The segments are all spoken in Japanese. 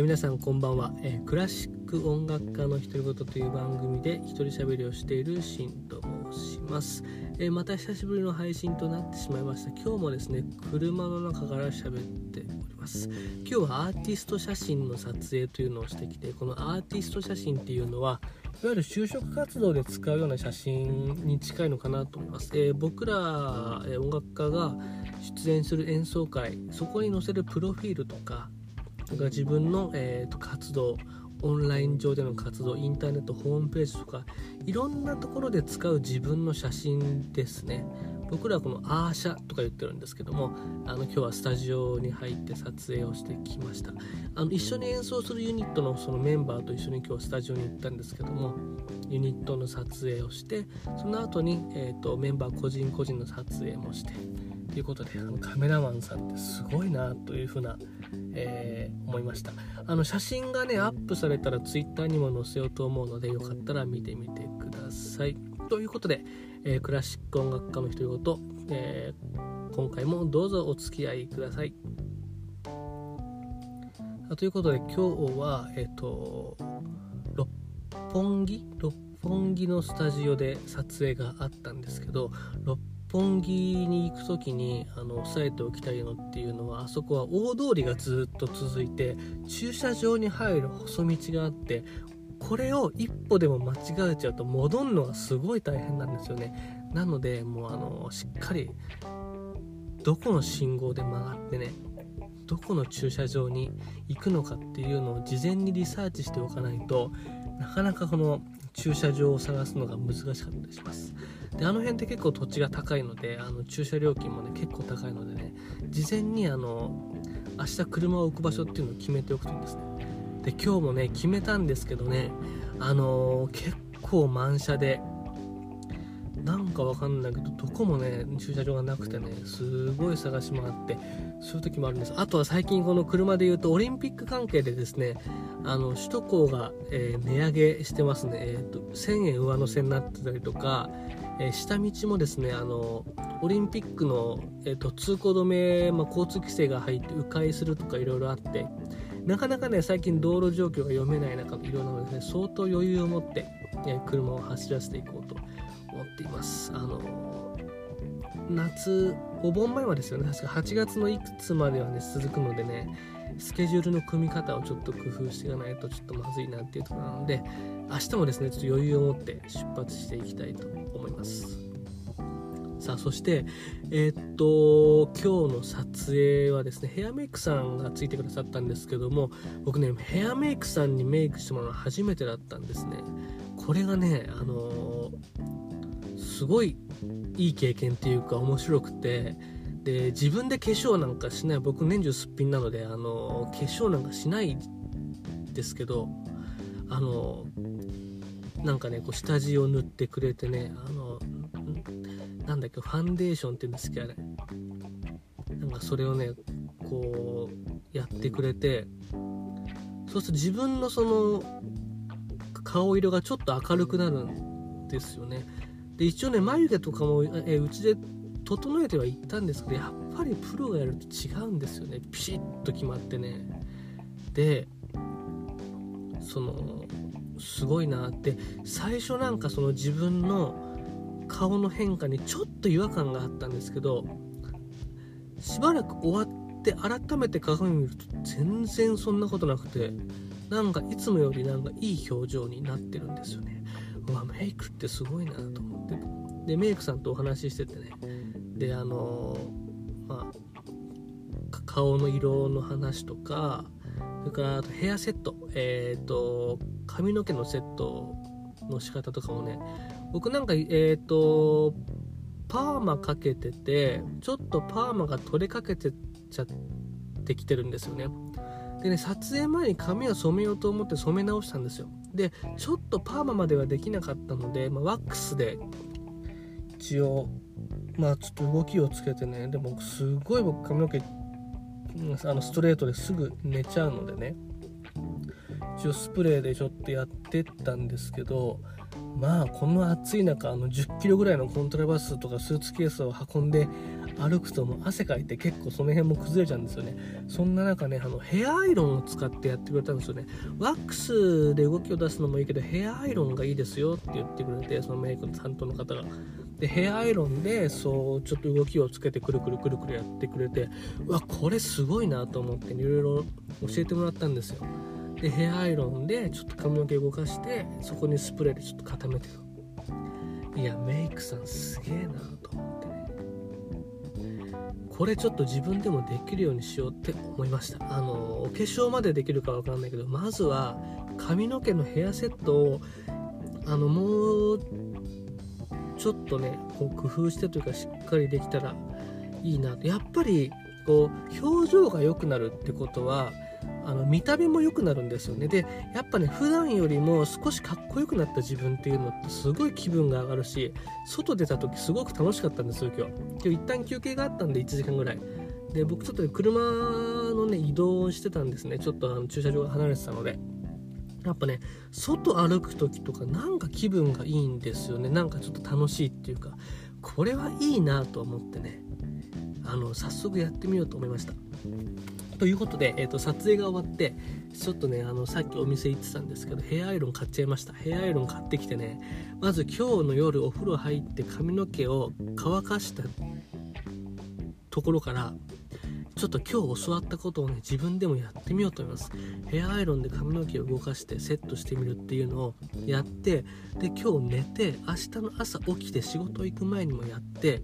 え皆さんこんばんは、え、クラシック音楽家の独り言という番組で一人喋りをしているシンと申します、え、また久しぶりの配信となってしまいました。今日もですね車の中から喋っております。今日はアーティスト写真の撮影というのをしてきてこのアーティスト写真っていうのはいわゆる就職活動で使うような写真に近いのかなと思います、えー、僕ら、え音楽家が出演する演奏会そこに載せるプロフィールとかが自分の、えーと、活動オンライン上での活動インターネットホームページとかいろんなところで使う自分の写真ですね。僕らはこのアーシャとか言ってるんですけどもあの今日はスタジオに入って撮影をしてきました。あの一緒に演奏するユニットのそのメンバーと一緒に今日スタジオに行ったんですけどもユニットの撮影をしてその後に、えーとメンバー個人個人の撮影もしてということであのカメラマンさんってすごいなというふうな、えー、思いました。あの写真がねアップされたら Twitter にも載せようと思うのでよかったら見てみてください。ということで、えー、クラシック音楽家の独り言、えー、今回もどうぞお付き合いください。ということで今日はえっ、と六本木？六本木のスタジオで撮影があったんですけど六本木に行く時にあの押さえておきたいのっていうのはあそこは大通りがずっと続いて駐車場に入る細道があってこれを一歩でも間違えちゃうと戻るのがすごい大変なんですよね。なのでもうあのしっかりどこの信号で曲がってねどこの駐車場に行くのかっていうのを事前にリサーチしておかないとなかなかこの駐車場を探すのが難しかったりします。であの辺って結構土地が高いのであの駐車料金もね結構高いのでね事前にあの明日車を置く場所っていうのを決めておくといいんですね。で今日もね決めたんですけどねあのー、結構満車でなんかわかんないけどどこもね駐車場がなくてねすごい探し回ってそういう時もあるんです。あとは最近この車で言うとオリンピック関係でですねあの首都高が、えー、値上げしてますね、えーと、1000円上乗せになってたりとか、えー、下道もですねあのオリンピックの、えーと、通行止め、まあ、交通規制が入って迂回するとかいろいろあってなかなかね最近道路状況が読めない中いろんなので、ね、相当余裕を持って、えー、車を走らせていこうと。思っています。あの夏お盆前はですよね。確か8月のいくつまではね続くのでねスケジュールの組み方をちょっと工夫していかないとちょっとまずいなっていうところなので明日もですねちょっと余裕を持って出発していきたいと思います。さあそしてえー、っと今日の撮影はですねヘアメイクさんがついてくださったんですけども僕ねヘアメイクさんにメイクしてもらうのは初めてだったんですね。これがねあのー、すごいいい経験っていうか面白くて。で自分で化粧なんかしない。僕年中すっぴんなのであの化粧なんかしないですけどあのなんかねこう下地を塗ってくれてねあのなんだっけファンデーションって言うんですけどあれ。なんかそれをねこうやってくれて。そうすると自分のその顔色がちょっと明るくなるんですよね。で一応ね眉毛とかもえうちで整えてはいったんですけどやっぱりプロがやると違うんですよね。ピシッと決まってね。でそのすごいなって。最初なんかその自分の顔の変化にちょっと違和感があったんですけどしばらく終わって改めて鏡見ると全然そんなことなくてなんかいつもよりなんかいい表情になってるんですよね。わメイクってすごいなと思って。でメイクさんとお話ししててね。であのまあ顔の色の話とかそれからあとヘアセット。えっ、ー、と髪の毛のセットの仕方とかもね。僕なんかえっ、ー、とパーマかけててちょっとパーマが取れかけてちゃってきてるんですよね。でね撮影前に髪を染めようと思って染め直したんですよ。でちょっとパーマまではできなかったので、まあ、ワックスで一応まあちょっと動きをつけてねでもすごい僕髪の毛あのストレートですぐ寝ちゃうのでね。一応スプレーでちょっとやってったんですけどまあこの暑い中あの10キロぐらいのコントラバスとかスーツケースを運んで歩くともう汗かいて結構その辺も崩れちゃうんですよね。そんな中ねあのヘアアイロンを使ってやってくれたんですよね。ワックスで動きを出すのもいいけどヘアアイロンがいいですよって言ってくれてそのメイクの担当の方が。でヘアアイロンでそうちょっと動きをつけてくるくるくるくるやってくれてうわこれすごいなと思っていろいろ教えてもらったんですよ。でヘアアイロンでちょっと髪の毛動かしてそこにスプレーでちょっと固めてと。いやメイクさんすげえなと。これちょっと自分でもできるようにしようって思いました。あのお化粧までできるかわかんないけどまずは髪の毛のヘアセットをあのもうちょっとねこう工夫してというかしっかりできたらいいなと。やっぱりこう表情が良くなるってことはあの見た目も良くなるんですよね。でやっぱね普段よりも少しかっこよくなった自分っていうのってすごい気分が上がるし外出た時すごく楽しかったんですよ今日。今日一旦休憩があったんで1時間ぐらい。で僕ちょっと車のね移動をしてたんですね。ちょっとあの駐車場が離れてたので。やっぱね外歩く時とかなんか気分がいいんですよね。なんかちょっと楽しいっていうか。これはいいなと思ってね。あの早速やってみようと思いました。ということで、えーと、撮影が終わってちょっとねあのさっきお店行ってたんですけどヘアアイロン買っちゃいました。ヘアアイロン買ってきてねまず今日の夜お風呂入って髪の毛を乾かしたところからちょっと今日教わったことをね自分でもやってみようと思います。ヘアアイロンで髪の毛を動かしてセットしてみるっていうのをやってで今日寝て明日の朝起きて仕事行く前にもやって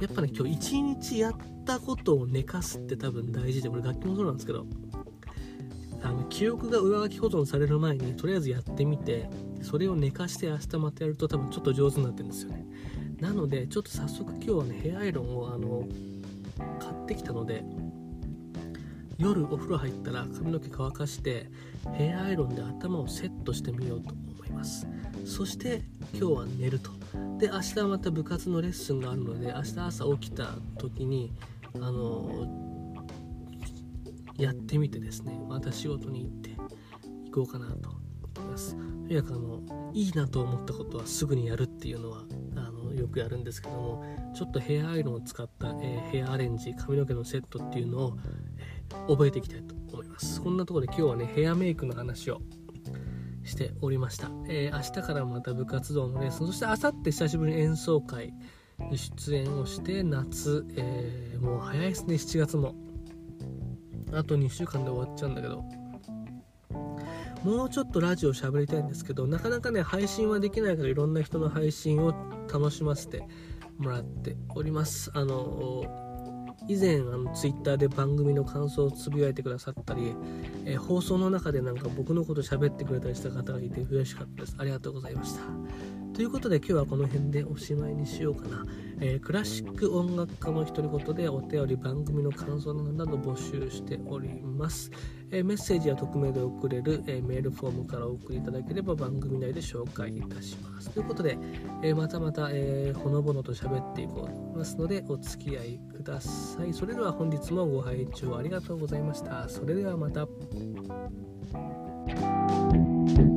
やっぱね今日一日やったことを寝かすって多分大事でこれ楽器もそうなんですけどあの記憶が上書き保存される前にとりあえずやってみてそれを寝かして明日またやると多分ちょっと上手になってるんですよね。なのでちょっと早速今日はねヘアアイロンをあの買ってきたので夜お風呂入ったら髪の毛乾かしてヘアアイロンで頭をセットしてみようとます。そして今日は寝ると。で明日はまた部活のレッスンがあるので明日朝起きた時にあのやってみてですね。また仕事に行って行こうかなと。思います。とにかくあのいいなと思ったことはすぐにやるっていうのはあのよくやるんですけどもちょっとヘアアイロンを使った、えー、ヘアアレンジ髪の毛のセットっていうのを、え、覚えていきたいと思います。こんなところで今日はねヘアメイクの話をしておりました、えー、明日からまた部活動のレッスンそして明後日久しぶりに演奏会に出演をして夏、えー、もう早いですね。7月も。あと2週間で終わっちゃうんだけど。もうちょっとラジオ喋りたいんですけどなかなかね配信はできないからいろんな人の配信を楽しませてもらっております。あの以前あのツイッターで番組の感想をつぶやいてくださったり、えー、放送の中でなんか僕のこと喋ってくれたりした方がいて嬉しかったです。ありがとうございました。ということで今日はこの辺でおしまいにしようかな、えー、クラシック音楽家の独り言でお便り番組の感想など募集しております、えー、メッセージは匿名で送れる、えー、メールフォームからお送りいただければ番組内で紹介いたします。ということで、えまたまた、えほのぼのと喋っていこうと思いますのでお付き合いください。それでは本日もご拝聴ありがとうございました。それではまた。Thank you.